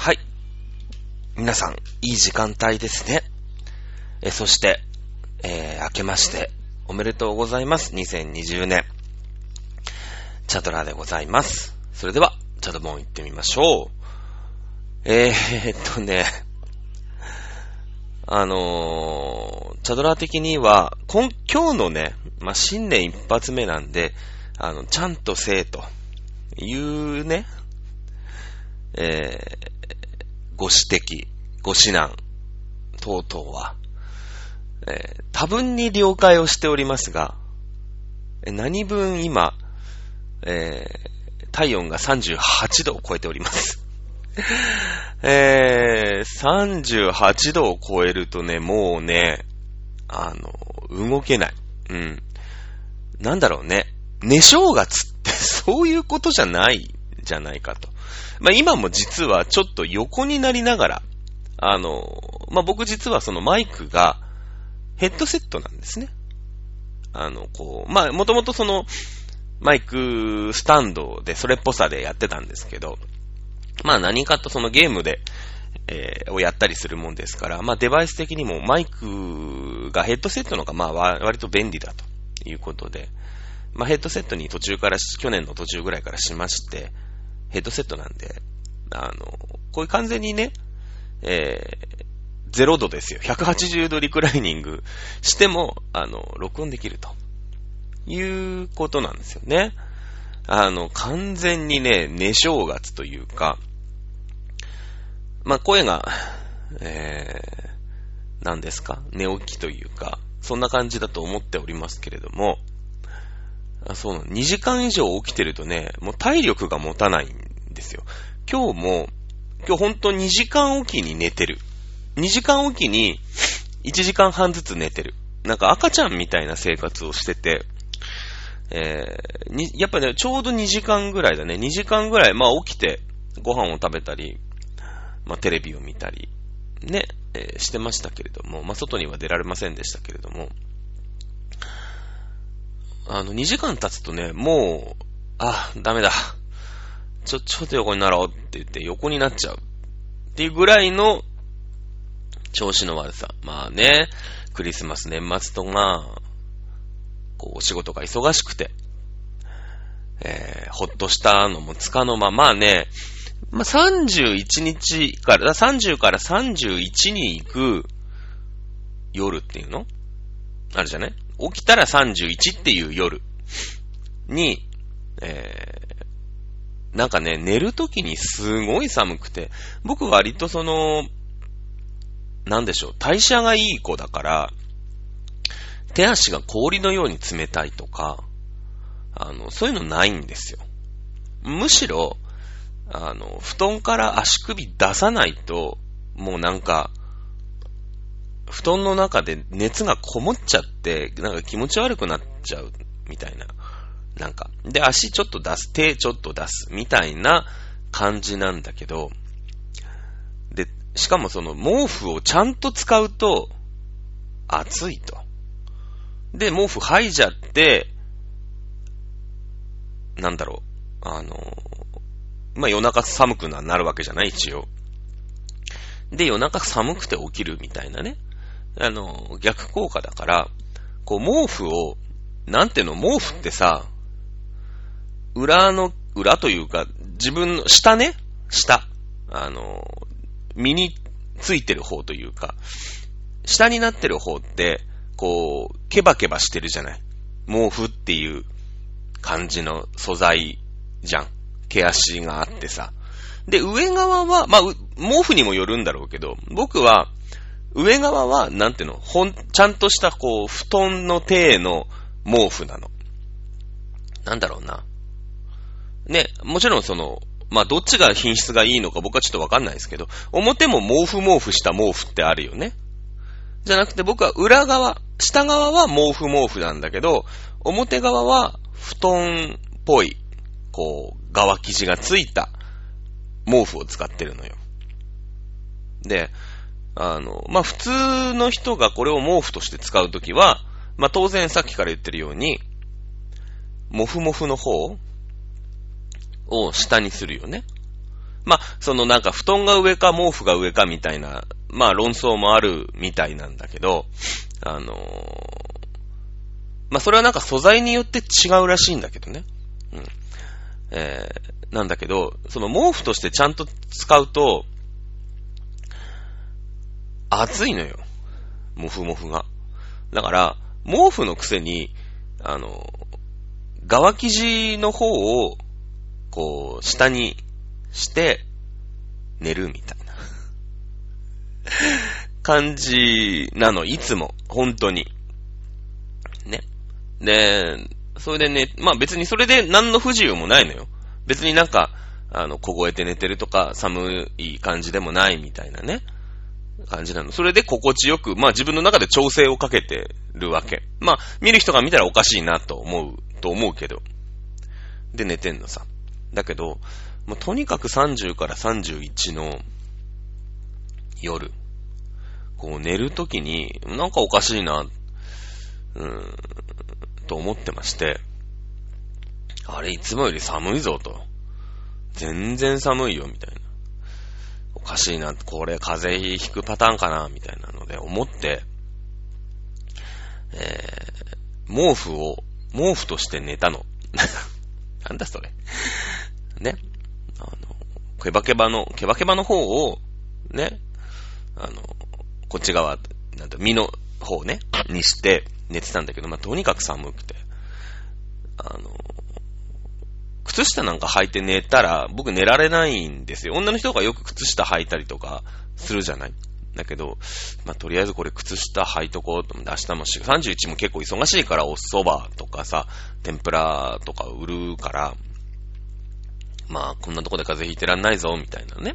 はい。皆さん、いい時間帯ですね。え、そして、えー、明けまして、おめでとうございます。2020年。チャドラーでございます。それでは、チャドボン行ってみましょう。えー、っとね、あのー、チャドラー的には、今、今日のね、まあ、新年一発目なんで、あの、ちゃんとせえというね、えー、ご指摘、ご指南、等々は、えー、多分に了解をしておりますが、何分今、えー、体温が38度を超えております。えー、38度を超えるとね、もうね、あの、動けない。うん。なんだろうね。寝正月ってそういうことじゃないじゃないかと。まあ今も実はちょっと横になりながら、あの、まあ僕実はそのマイクがヘッドセットなんですね。あの、こう、まあもともとそのマイクスタンドでそれっぽさでやってたんですけど、まあ何かとそのゲームで、えー、をやったりするもんですから、まあデバイス的にもマイクがヘッドセットの方がまあ割と便利だということで、まあヘッドセットに途中から、去年の途中ぐらいからしまして、ヘッドセットなんで、あの、こういう完全にね、えー、0度ですよ。180度リクライニングしても、あの、録音できると。いうことなんですよね。あの、完全にね、寝正月というか、まあ、声が、えー、何ですか？寝起きというか、そんな感じだと思っておりますけれども、あそうなの。2時間以上起きてるとね、もう体力が持たないんですよ。今日も、今日ほんと2時間おきに寝てる。2時間おきに1時間半ずつ寝てる。なんか赤ちゃんみたいな生活をしてて、えー、に、やっぱね、ちょうど2時間ぐらいだね。2時間ぐらい、まあ起きて、ご飯を食べたり、まあテレビを見たり、ね、えー、してましたけれども、まあ外には出られませんでしたけれども、あの、2時間経つとね、もう、あ、ダメだ。ちょ、ちょっと横になろうって言って横になっちゃう。っていうぐらいの調子の悪さ。まあね、クリスマス年末とまあ、こう、お仕事が忙しくて、えー、ほっとしたのもつかの間、まあね、まあ、31日から、30から31に行く夜っていうの？あるじゃない？起きたら31っていう夜に、えー、なんかね、寝るときにすごい寒くて、僕割とその、なんでしょう、代謝がいい子だから、手足が氷のように冷たいとか、あの、そういうのないんですよ。むしろ、あの、布団から足首出さないと、もうなんか、布団の中で熱がこもっちゃって、なんか気持ち悪くなっちゃうみたいな。なんか。で、足ちょっと出す、手ちょっと出す、みたいな感じなんだけど、で、しかもその毛布をちゃんと使うと、暑いと。で、毛布吐いちゃって、なんだろう、あの、まあ、夜中寒くなるわけじゃない、一応。で、夜中寒くて起きるみたいなね。あの、逆効果だから、こう、毛布を、なんていうの、毛布ってさ、裏の、裏というか、自分の、下ね下。あの、身についてる方というか、下になってる方って、こう、ケバケバしてるじゃない。毛布っていう感じの素材じゃん。毛足があってさ。で、上側は、まあ、毛布にもよるんだろうけど、僕は、上側は、なんていうの、ほん、ちゃんとしたこう、布団の体の毛布なの。なんだろうな。ね、もちろんその、まあ、どっちが品質がいいのか僕はちょっとわかんないですけど、表も毛布毛布した毛布ってあるよね。じゃなくて僕は裏側、下側は毛布毛布なんだけど、表側は布団っぽい、こう、側生地がついた毛布を使ってるのよ。で、あの、まあ、普通の人がこれを毛布として使うときは、まあ、当然さっきから言ってるように、もふもふの方を下にするよね。まあ、そのなんか布団が上か毛布が上かみたいな、まあ論争もあるみたいなんだけど、あのー、まあそれはなんか素材によって違うらしいんだけどね。うん。えー、なんだけど、その毛布としてちゃんと使うと、暑いのよ。もふもふが。だから、毛布のくせに、あの、側生地の方を、こう、下にして寝るみたいな感じなの、いつも。本当に。ね。で、それでね、まあ別にそれで何の不自由もないのよ。別になんか、あの、凍えて寝てるとか、寒い感じでもないみたいなね、感じなの。それで心地よく、まあ自分の中で調整をかけてるわけ。まあ、見る人が見たらおかしいなと思う、と思うけど。で、寝てんのさ。だけど、もうとにかく30から31の夜、こう寝るときに、なんかおかしいな、うーん、と思ってまして、あれ、いつもより寒いぞと。全然寒いよ、みたいな。おかしいな、これ風邪ひくパターンかな、みたいなので思って、えー、毛布を、毛布として寝たの。なんだそれ。ね。あの、ケバケバの、ケバケバの方を、ね、あの、こっち側、なんと、身の方ね、にして寝てたんだけど、まあ、とにかく寒くて、あの、靴下なんか履いて寝たら、僕寝られないんですよ。女の人がよく靴下履いたりとかするじゃない？だけど、まあ、とりあえずこれ靴下履いとこうと思って、明日も31も結構忙しいからお蕎麦とかさ、天ぷらとか売るから、まあ、こんなとこで風邪ひいてらんないぞ、みたいなね。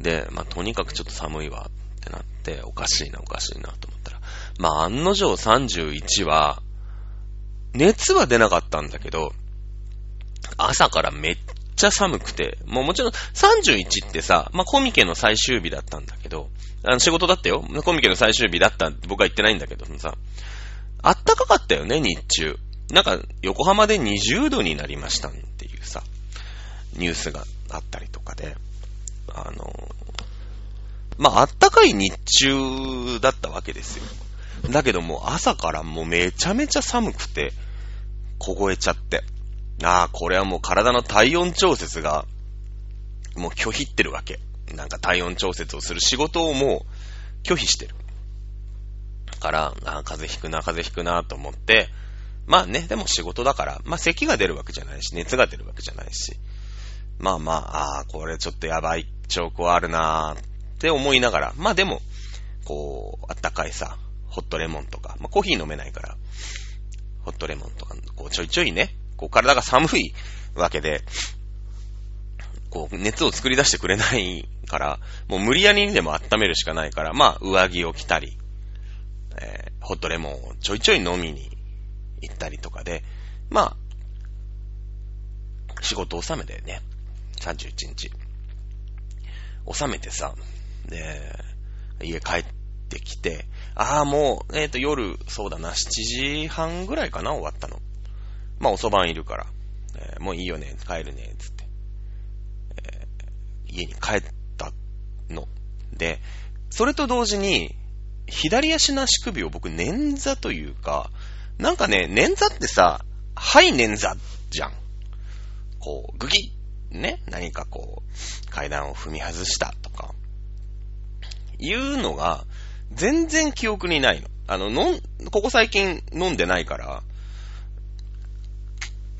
で、まあ、とにかくちょっと寒いわ、ってなって、おかしいな、おかしいな、と思ったら。まあ、案の定31は、熱は出なかったんだけど、朝からめっちゃ寒くて、もうもちろん31ってさ、まあ、コミケの最終日だったんだけど、あの仕事だったよ。コミケの最終日だったって僕は言ってないんだけどさ、あったかかったよね、日中。なんか、横浜で20度になりましたっていうさ、ニュースがあったりとかで、あの、まあ、あったかい日中だったわけですよ。だけどもう朝からもうめちゃめちゃ寒くて、凍えちゃって。ああ、これはもう体の体温調節が、もう拒否ってるわけ。なんか体温調節をする仕事をもう拒否してる。だから、ああ、風邪ひくな、風邪ひくなと思って、まあね、でも仕事だから、まあ咳が出るわけじゃないし、熱が出るわけじゃないし、まあまあ、ああ、これちょっとやばい。兆候あるなーって思いながら、まあでも、こう、あったかいさ、ホットレモンとか、まあコーヒー飲めないから、ホットレモンとか、こうちょいちょいね、こう体が寒いわけで、こう熱を作り出してくれないから、もう無理やりにでも温めるしかないから、まあ上着を着たり、えー、ホットレモンをちょいちょい飲みに行ったりとかで、まあ、仕事を収めてね、31日。収めてさ、で、家帰ってきて、ああ、もう、えっ、ー、と、夜、そうだな、7時半ぐらいかな、終わったの。まあ、遅番いるから、えー、もういいよね、帰るね、つって、えー、家に帰ったの。で、それと同時に、左足の足首を僕、捻挫というか、なんかね、捻挫ってさ、はい捻挫じゃん。こう、ぐぎね、何かこう、階段を踏み外したとか、いうのが、全然記憶にないの。あの、飲ん、ここ最近飲んでないから、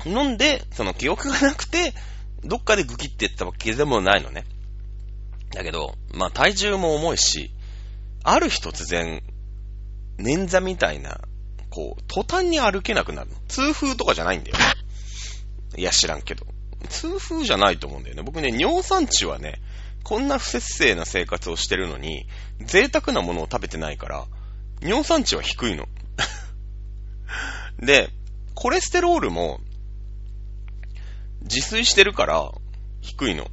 飲んで、その記憶がなくて、どっかでグキって言ったわけでもないのね。だけど、まあ体重も重いし、ある日突然、捻挫みたいな、こう、途端に歩けなくなるの。痛風とかじゃないんだよ。いや、知らんけど。痛風じゃないと思うんだよね。僕ね、尿酸値はね、こんな不節制な生活をしてるのに、贅沢なものを食べてないから、尿酸値は低いの。で、コレステロールも、自炊してるから、低いの。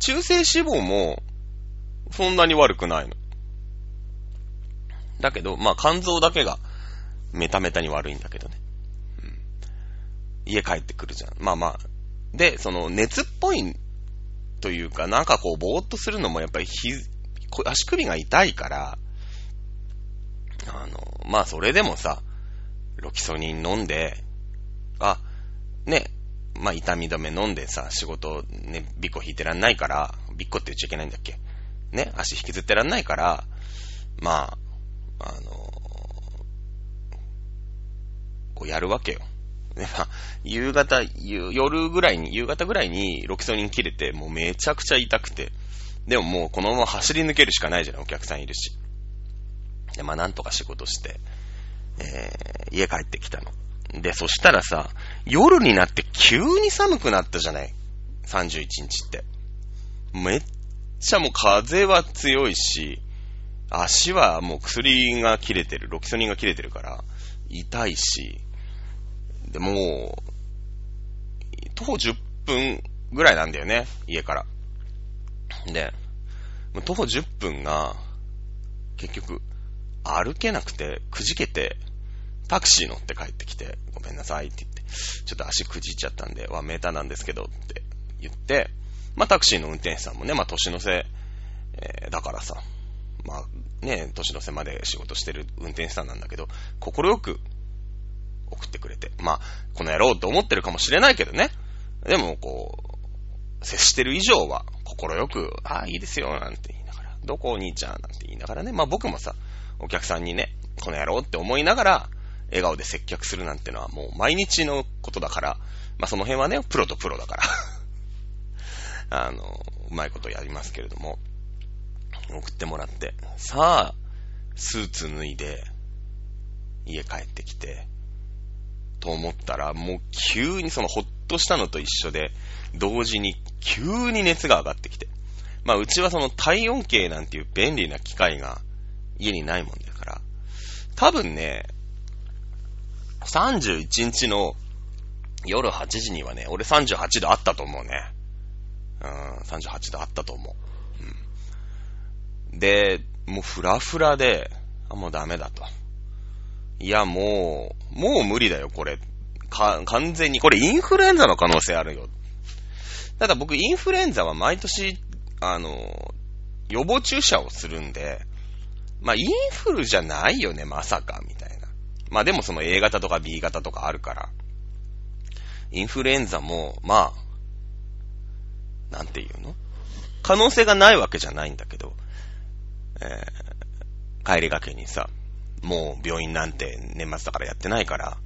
中性脂肪も、そんなに悪くないの。だけど、まあ肝臓だけが、メタメタに悪いんだけどね。うん家帰ってくるじゃん。まあまあ、で、その熱っぽいというか、なんかこう、ぼーっとするのもやっぱりひ、足首が痛いから、あの、まあそれでもさ、ロキソニン飲んで、あ、ね、まあ痛み止め飲んでさ、仕事ね、ビッコ引いてらんないから、ビッコって言っちゃいけないんだっけ？ね、足引きずってらんないから、まあ、あの、こうやるわけよ。で、まあ、夕方、夜ぐらいに、夕方ぐらいにロキソニン切れて、もうめちゃくちゃ痛くて、でももうこのまま走り抜けるしかないじゃない、お客さんいるし。で、まあなんとか仕事して、えー、家帰ってきたの。で、そしたらさ、夜になって急に寒くなったじゃない ?31 日って。めっちゃもう風は強いし、足はもう薬が切れてる、ロキソニンが切れてるから、痛いし、で、もう、徒歩10分ぐらいなんだよね、家から。で、徒歩10分が、結局、歩けなくて、くじけて、タクシー乗って帰ってきて、ごめんなさいって言って、ちょっと足くじっちゃったんで、わ、メーターなんですけどって言って、まあタクシーの運転手さんもね、まあ年の瀬、えー、だからさ、まあね、年の瀬まで仕事してる運転手さんなんだけど、心よく送ってくれて。まあ、この野郎って思ってるかもしれないけどね。でも、こう、接してる以上は、心よく、ああ、いいですよ、なんて言いながら、どこお兄ちゃん、なんて言いながらね。まあ僕もさ、お客さんにね、この野郎って思いながら、笑顔で接客するなんてのはもう毎日のことだから、まあその辺はね、プロとプロだから。あの、うまいことやりますけれども、送ってもらって、さあ、スーツ脱いで、家帰ってきて、と思ったら、もう急にそのほっとしたのと一緒で、同時に急に熱が上がってきて。まあうちはその体温計なんていう便利な機械が家にないもんだから、多分ね、31日の夜8時にはね、俺38度あったと思うね。うん、38度あったと思う。うん。で、もうフラフラで、あ、もうダメだと。いや、もう、もう無理だよ、これ。か、完全に。これインフルエンザの可能性あるよ。ただ僕、インフルエンザは毎年、あの、予防注射をするんで、まあ、インフルじゃないよね、まさか、みたいな。まあでもその A 型とか B 型とかあるから、インフルエンザも、まあ、なんていうの？可能性がないわけじゃないんだけど、えー、帰りがけにさ、もう病院なんて年末だからやってないから、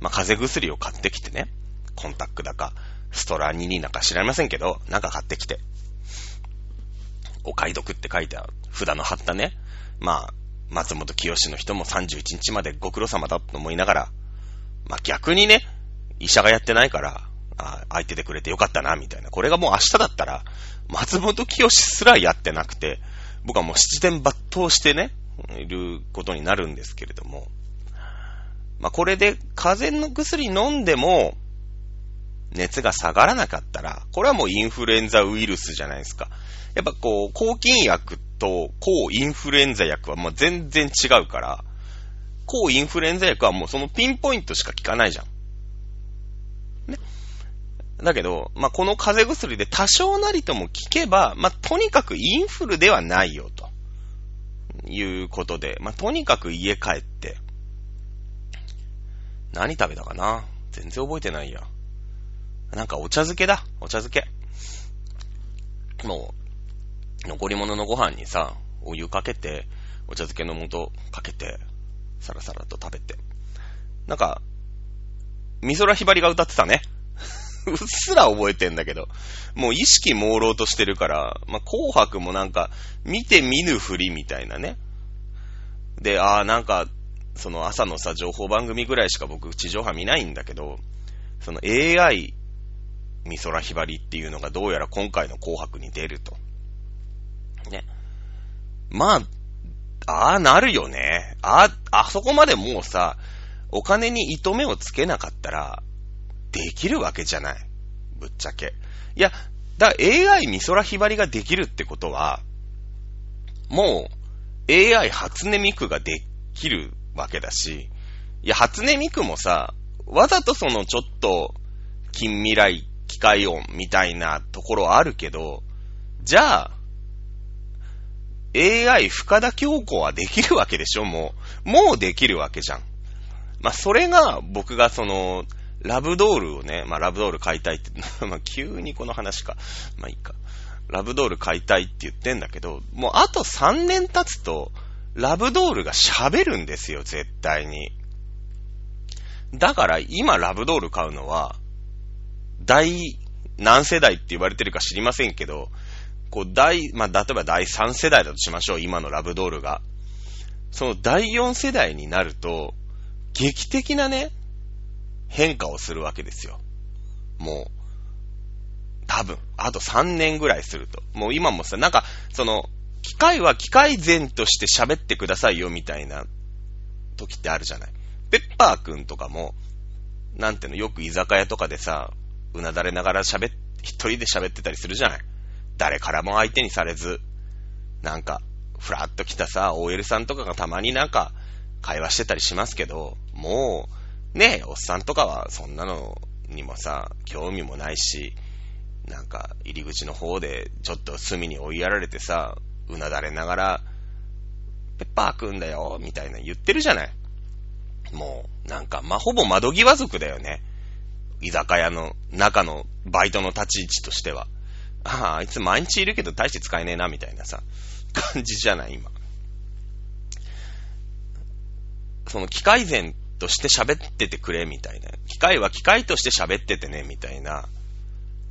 まあ、風邪薬を買ってきてね、コンタックだか、ストラニニなんか知られませんけど、なんか買ってきて、お買い得って書いてある。札の貼ったね、まあ、松本清の人も31日までご苦労様だと思いながら、まあ逆にね、医者がやってないから、あ空いててくれてよかったな、みたいな。これがもう明日だったら、松本清すらやってなくて、僕はもう七点抜刀してね、いることになるんですけれども、まあ、これで風邪の薬飲んでも、熱が下がらなかったら、これはもうインフルエンザウイルスじゃないですか。やっぱこう、抗菌薬と抗インフルエンザ薬はもう全然違うから、抗インフルエンザ薬はもうそのピンポイントしか効かないじゃん。ね。だけど、まあ、この風邪薬で多少なりとも効けば、まあ、とにかくインフルではないよと。いうことで、まあ、とにかく家帰って、何食べたかな？全然覚えてないや。なんかお茶漬けだ。お茶漬け。もう、残り物のご飯にさ、お湯かけて、お茶漬けの素かけて、さらさらと食べて。なんか、美空ひばりが歌ってたね。うっすら覚えてんだけど、もう意識朦朧としてるから、まあ、紅白もなんか、見て見ぬふりみたいなね。で、ああ、なんか、その朝のさ、情報番組ぐらいしか僕地上波見ないんだけど、その AI 美空ひばりっていうのがどうやら今回の紅白に出ると。ね。まあ、ああなるよね。あ、あそこまでもうさ、お金に糸目をつけなかったら、できるわけじゃない。ぶっちゃけ。いや、だ AI 美空ひばりができるってことは、もう AI 初音ミクができるわけだし、いや、初音ミクもさ、わざとそのちょっと近未来機械音みたいなところあるけど、じゃあ、AI 深田京子はできるわけでしょ？もう。もうできるわけじゃん。まあ、それが僕がその、ラブドールをね、まあ、ラブドール買いたいって、ま、急にこの話か。まあ、いいか。ラブドール買いたいって言ってんだけど、もうあと3年経つと、ラブドールが喋るんですよ、絶対に。だから今ラブドール買うのは、第何世代って言われてるか知りませんけど、こう第、まあ、例えば第3世代だとしましょう、今のラブドールが。その第4世代になると、劇的なね、変化をするわけですよ。もう、多分、あと3年ぐらいすると。もう今もさ、なんか、その、機械は機械前として喋ってくださいよみたいな時ってあるじゃない。ペッパーくんとかも、なんていうの、よく居酒屋とかでさ、うなだれながら喋っ、一人で喋ってたりするじゃない。誰からも相手にされず、なんか、ふらっと来たさ、OL さんとかがたまになんか、会話してたりしますけど、もう、ねえ、おっさんとかはそんなのにもさ、興味もないし、なんか、入り口の方で、ちょっと隅に追いやられてさ、うなだれながら、ペッパーくんだよ、みたいな言ってるじゃない。もう、なんか、まあ、ほぼ窓際族だよね。居酒屋の中のバイトの立ち位置としては。ああ、あいつ毎日いるけど大して使えねえな、みたいなさ、感じじゃない、今。その機械前として喋っててくれ、みたいな。機械は機械として喋っててね、みたいな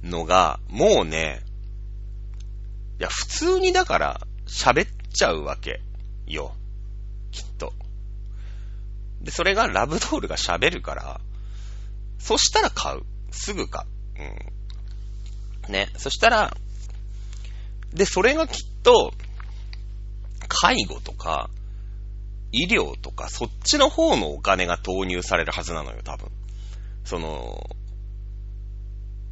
のが、もうね、いや、普通にだから喋っちゃうわけよ。きっと。で、それがラブドールが喋るから、そしたら買う。すぐ買う。うん。ね。そしたら、で、それがきっと、介護とか、医療とか、そっちの方のお金が投入されるはずなのよ、多分。その、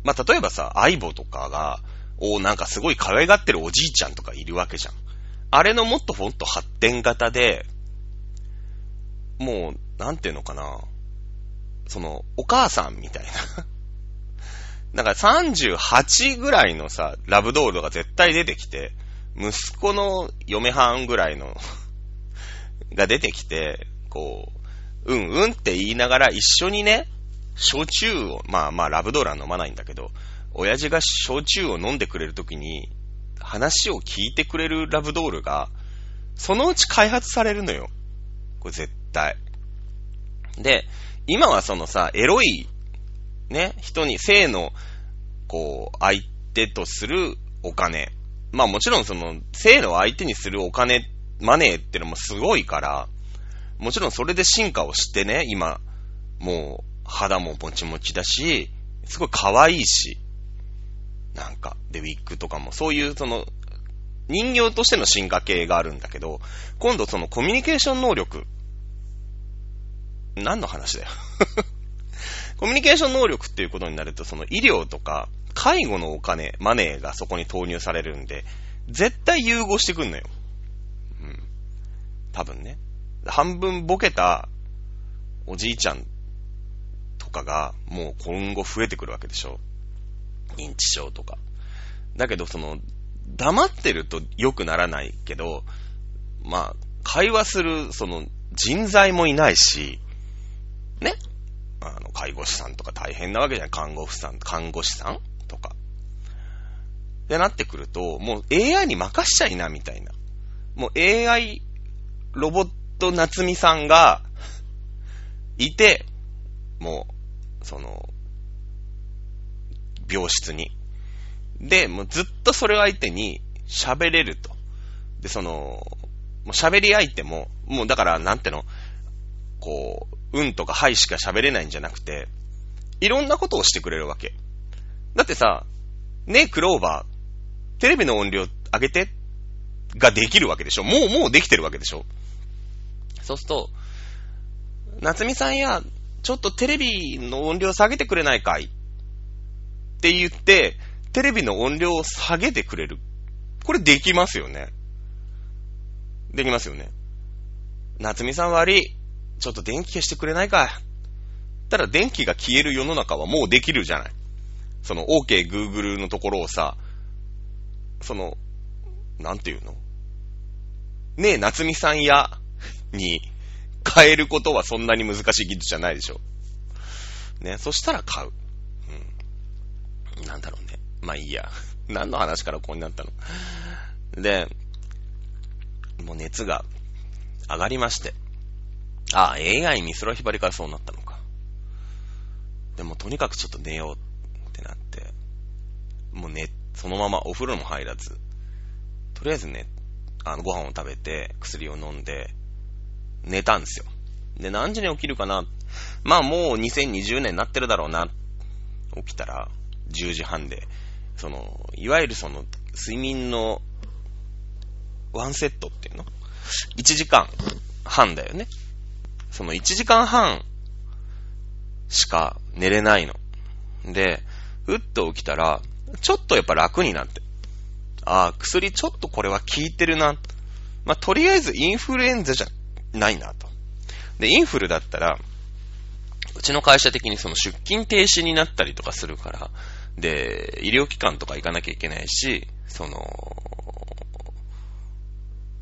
まあ、例えばさ、相棒とかが、おなんかすごい可愛がってるおじいちゃんとかいるわけじゃん。あれのもっとほんと発展型で、もう、なんていうのかな。その、お母さんみたいな。だから38ぐらいのさ、ラブドールが絶対出てきて、息子の嫁はんぐらいの が出てきて、こう、うんうんって言いながら一緒にね、焼酎を、まあまあラブドールは飲まないんだけど、親父が焼酎を飲んでくれるときに、話を聞いてくれるラブドールが、そのうち開発されるのよ。これ絶対。で、今はそのさ、エロい、ね、人に、性の、こう、相手とするお金。まあもちろんその、性の相手にするお金、マネーってのもすごいから、もちろんそれで進化をしてね、今、もう、肌ももちもちだし、すごい可愛いし、なんか、で、ウィッグとかも、そういうその、人形としての進化系があるんだけど、今度そのコミュニケーション能力。何の話だよ コミュニケーション能力っていうことになると、その医療とか、介護のお金、マネーがそこに投入されるんで、絶対融合してくんのよ。うん。多分ね。半分ボケたおじいちゃんとかが、もう今後増えてくるわけでしょ。認知症とか。だけど、その、黙ってると良くならないけど、まあ、会話する、その、人材もいないし、ね。あの、介護士さんとか大変なわけじゃない。看護婦さん、看護師さんとか。ってなってくると、もう AI に任しちゃいな、みたいな。もう AI ロボット夏美さんがいて、もう、その、病室に。で、もうずっとそれを相手に喋れると。で、その、もう喋り相手も、もうだからなんての、こう、うんとかはいしか喋れないんじゃなくて、いろんなことをしてくれるわけ。だってさ、ねえ、クローバー、テレビの音量上げてができるわけでしょもう、もうできてるわけでしょそうすると、夏美さんや、ちょっとテレビの音量下げてくれないかい？って言って、テレビの音量を下げてくれる。これできますよね。できますよね。夏美さん悪い。ちょっと電気消してくれないか。たら電気が消える世の中はもうできるじゃない。その OK Google のところをさ、その、なんていうの？ねえ、夏美さんやに変えることはそんなに難しい技術じゃないでしょ。ね、そしたら買う。うん。なんだろうね。まあいいや。何の話からここになったの？で、もう熱が上がりまして。あ、AI に美空ひばりからそうなったのか。でもとにかくちょっと寝ようってなって、もうね、そのままお風呂も入らず、とりあえずね、あの、ご飯を食べて、薬を飲んで、寝たんですよ。で、何時に起きるかな？まあもう2020年になってるだろうな。起きたら、10時半で、その、いわゆるその、睡眠の、ワンセットっていうの ?1 時間半だよね。その1時間半しか寝れないの。で、ふっと起きたら、ちょっとやっぱ楽になって。ああ、薬ちょっとこれは効いてるな。まあ、とりあえずインフルエンザじゃないなと。で、インフルだったら、うちの会社的にその出勤停止になったりとかするから、で、医療機関とか行かなきゃいけないし、その、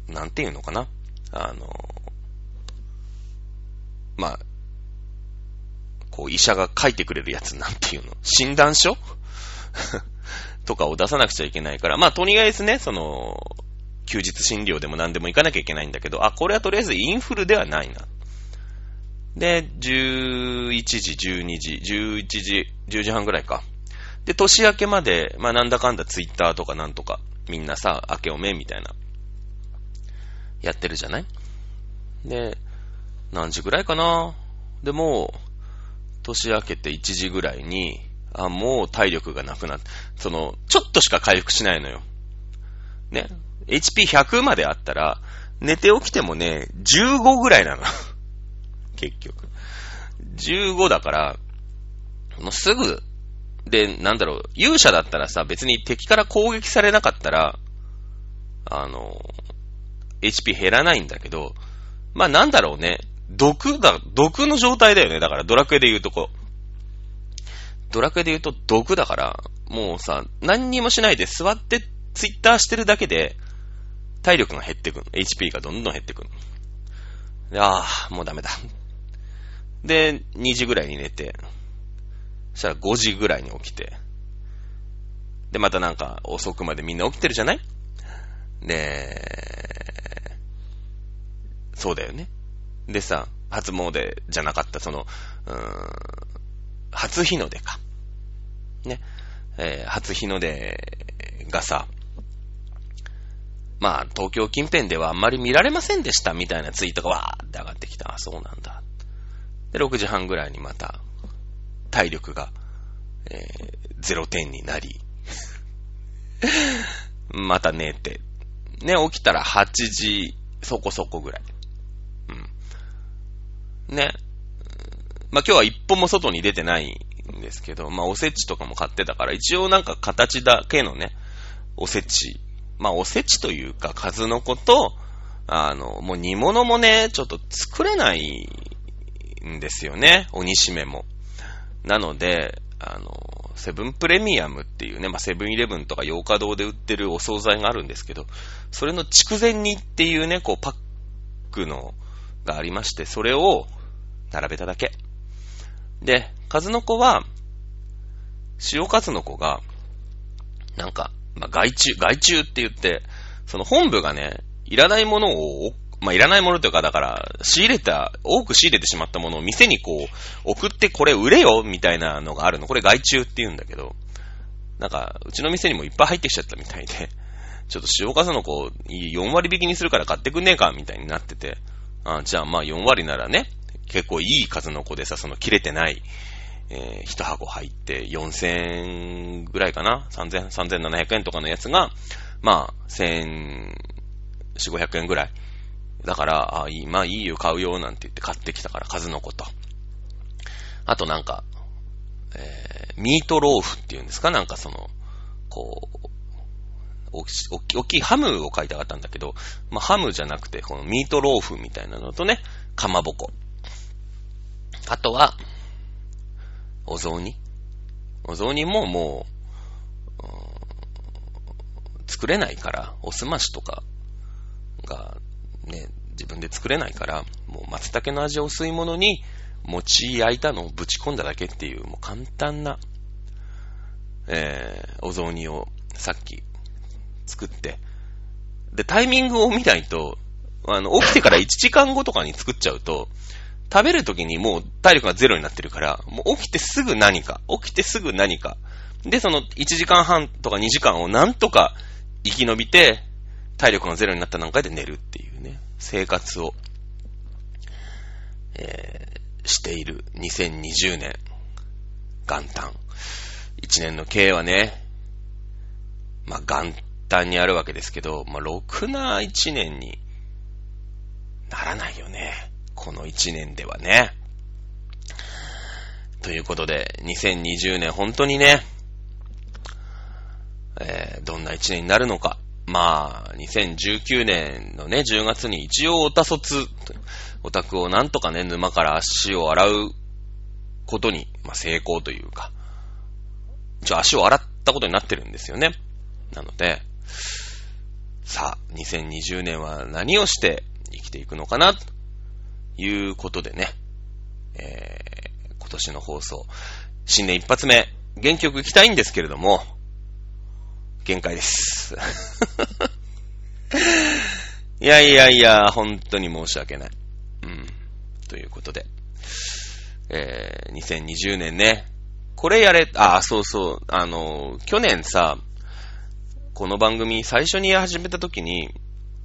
なんていうのかなあの、まあ、こう医者が書いてくれるやつなんていうの？診断書？とかを出さなくちゃいけないから、まあとりあえずね、その、休日診療でも何でも行かなきゃいけないんだけど、あ、これはとりあえずインフルではないな。で、11時、12時、11時、10時半ぐらいか。で、年明けまで、まあなんだかんだツイッターとかなんとか、みんなさ、明けおめみたいな、やってるじゃない？で、何時ぐらいかな？で、もう、年明けて1時ぐらいに、あ、もう体力がなくなって、その、ちょっとしか回復しないのよ。ね？HP100 まであったら、寝て起きてもね、15ぐらいなの。結局。15だから、もうすぐ、で、なんだろう、勇者だったらさ、別に敵から攻撃されなかったら、あの、HP 減らないんだけど、まあなんだろうね、毒だ、毒の状態だよね。だからドラクエで言うとこ。ドラクエで言うと毒だから、もうさ、何にもしないで座ってツイッターしてるだけで、体力が減ってくる。HP がどんどん減ってくる。ああ、もうダメだ。で、2時ぐらいに寝て、そしたら5時ぐらいに起きて、で、またなんか遅くまでみんな起きてるじゃない？で、そうだよね。でさ、初詣じゃなかった、その、うーん、初日の出か。ね。えー、初日の出がさ、まあ、東京近辺ではあんまり見られませんでしたみたいなツイートがわーって上がってきた。あ、そうなんだ。で、6時半ぐらいにまた、体力が、えー、0点になり、また寝て、ね、起きたら8時そこそこぐらい。ね。まあ、今日は一歩も外に出てないんですけど、まあ、おせちとかも買ってたから、一応なんか形だけのね、おせち。まあ、おせちというか、数の子と、あの、もう煮物もね、ちょっと作れないんですよね。鬼しめも。なので、あの、セブンプレミアムっていうね、まあ、セブンイレブンとか洋華堂で売ってるお惣菜があるんですけど、それの筑前煮っていうね、こうパックのがありまして、それを並べただけ。で、数の子は、塩数の子が、なんか、まあ、外注、外注って言って、その本部がね、いらないものをまあ、いらないものというか、だから、仕入れた、多く仕入れてしまったものを店にこう、送ってこれ売れよみたいなのがあるの。これ外注って言うんだけど、なんか、うちの店にもいっぱい入ってきちゃったみたいで、ちょっと塩数の子、4割引きにするから買ってくんねえかみたいになってて、あじゃあまあ4割ならね、結構いい数の子でさ、その切れてない、えー、1箱入って4000円ぐらいかな ?3000、3700円とかのやつが、まあ、1400、4500円ぐらい。だから、あ、いい、まあいいよ、買うよ、なんて言って買ってきたから、数の子と。あとなんか、えー、ミートローフっていうんですか？なんかその、こう大きいハムを買いたかったんだけど、まあ、ハムじゃなくて、このミートローフみたいなのとね、かまぼこ。あとは、お雑煮お雑煮ももう、作れないから、おすましとかがね、自分で作れないから、もう松茸の味を吸い物に、餅焼いたのをぶち込んだだけっていう、もう簡単な、えー、お雑煮をさっき作って、で、タイミングを見ないと、あの、起きてから1時間後とかに作っちゃうと、食べるときにもう体力がゼロになってるから、もう起きてすぐ何か、起きてすぐ何か。で、その1時間半とか2時間をなんとか生き延びて、体力がゼロになった段階で寝るっていうね、生活を、えー、している2020年、元旦。1年の経営はね、まあ、元旦にあるわけですけど、まあ、ろくな1年にならないよね。この1年ではね。ということで、2020年本当にね、えー、どんな1年になるのか。まあ、2019年のね、10月に一応オタ卒、オタクをなんとかね、沼から足を洗うことに、まあ、成功というか、一応足を洗ったことになってるんですよね。なので、さあ、2020年は何をして生きていくのかな、ということでね、えー、今年の放送、新年一発目、元気よく行きたいんですけれども、限界です。いやいやいや、本当に申し訳ない。うん。ということで。えー、2020年ね。これやれ、あ、そうそう、あの、去年さ、この番組最初に始めた時に、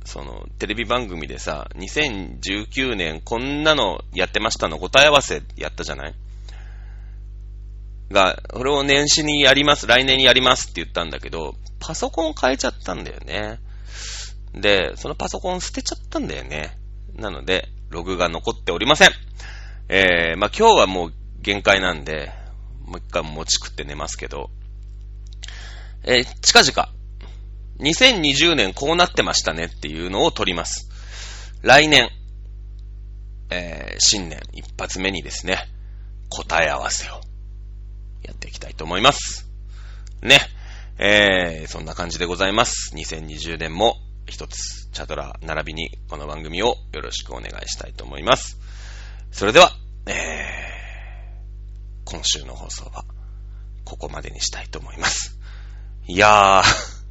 その、テレビ番組でさ、2019年こんなのやってましたの答え合わせやったじゃない？が、これを年始にやります、来年にやりますって言ったんだけど、パソコン変えちゃったんだよね。で、そのパソコン捨てちゃったんだよね。なので、ログが残っておりません。えー、まあ、今日はもう限界なんで、もう一回持ち食って寝ますけど、えー、近々、2020年こうなってましたねっていうのを取ります。来年、えー、新年一発目にですね、答え合わせをやっていきたいと思います。ね。えー、そんな感じでございます。2020年も一つ、チャドラ並びにこの番組をよろしくお願いしたいと思います。それでは、えー、今週の放送はここまでにしたいと思います。いやー、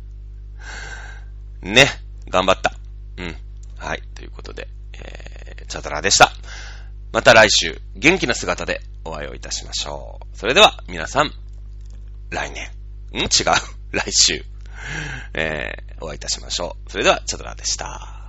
ね、頑張った。うん。はい、ということで、えー、チャドラでした。また来週、元気な姿でお会いをいたしましょう。それでは、皆さん、来年。ん？違う。来週、えー、お会いいたしましょう。それでは、チャドラでした。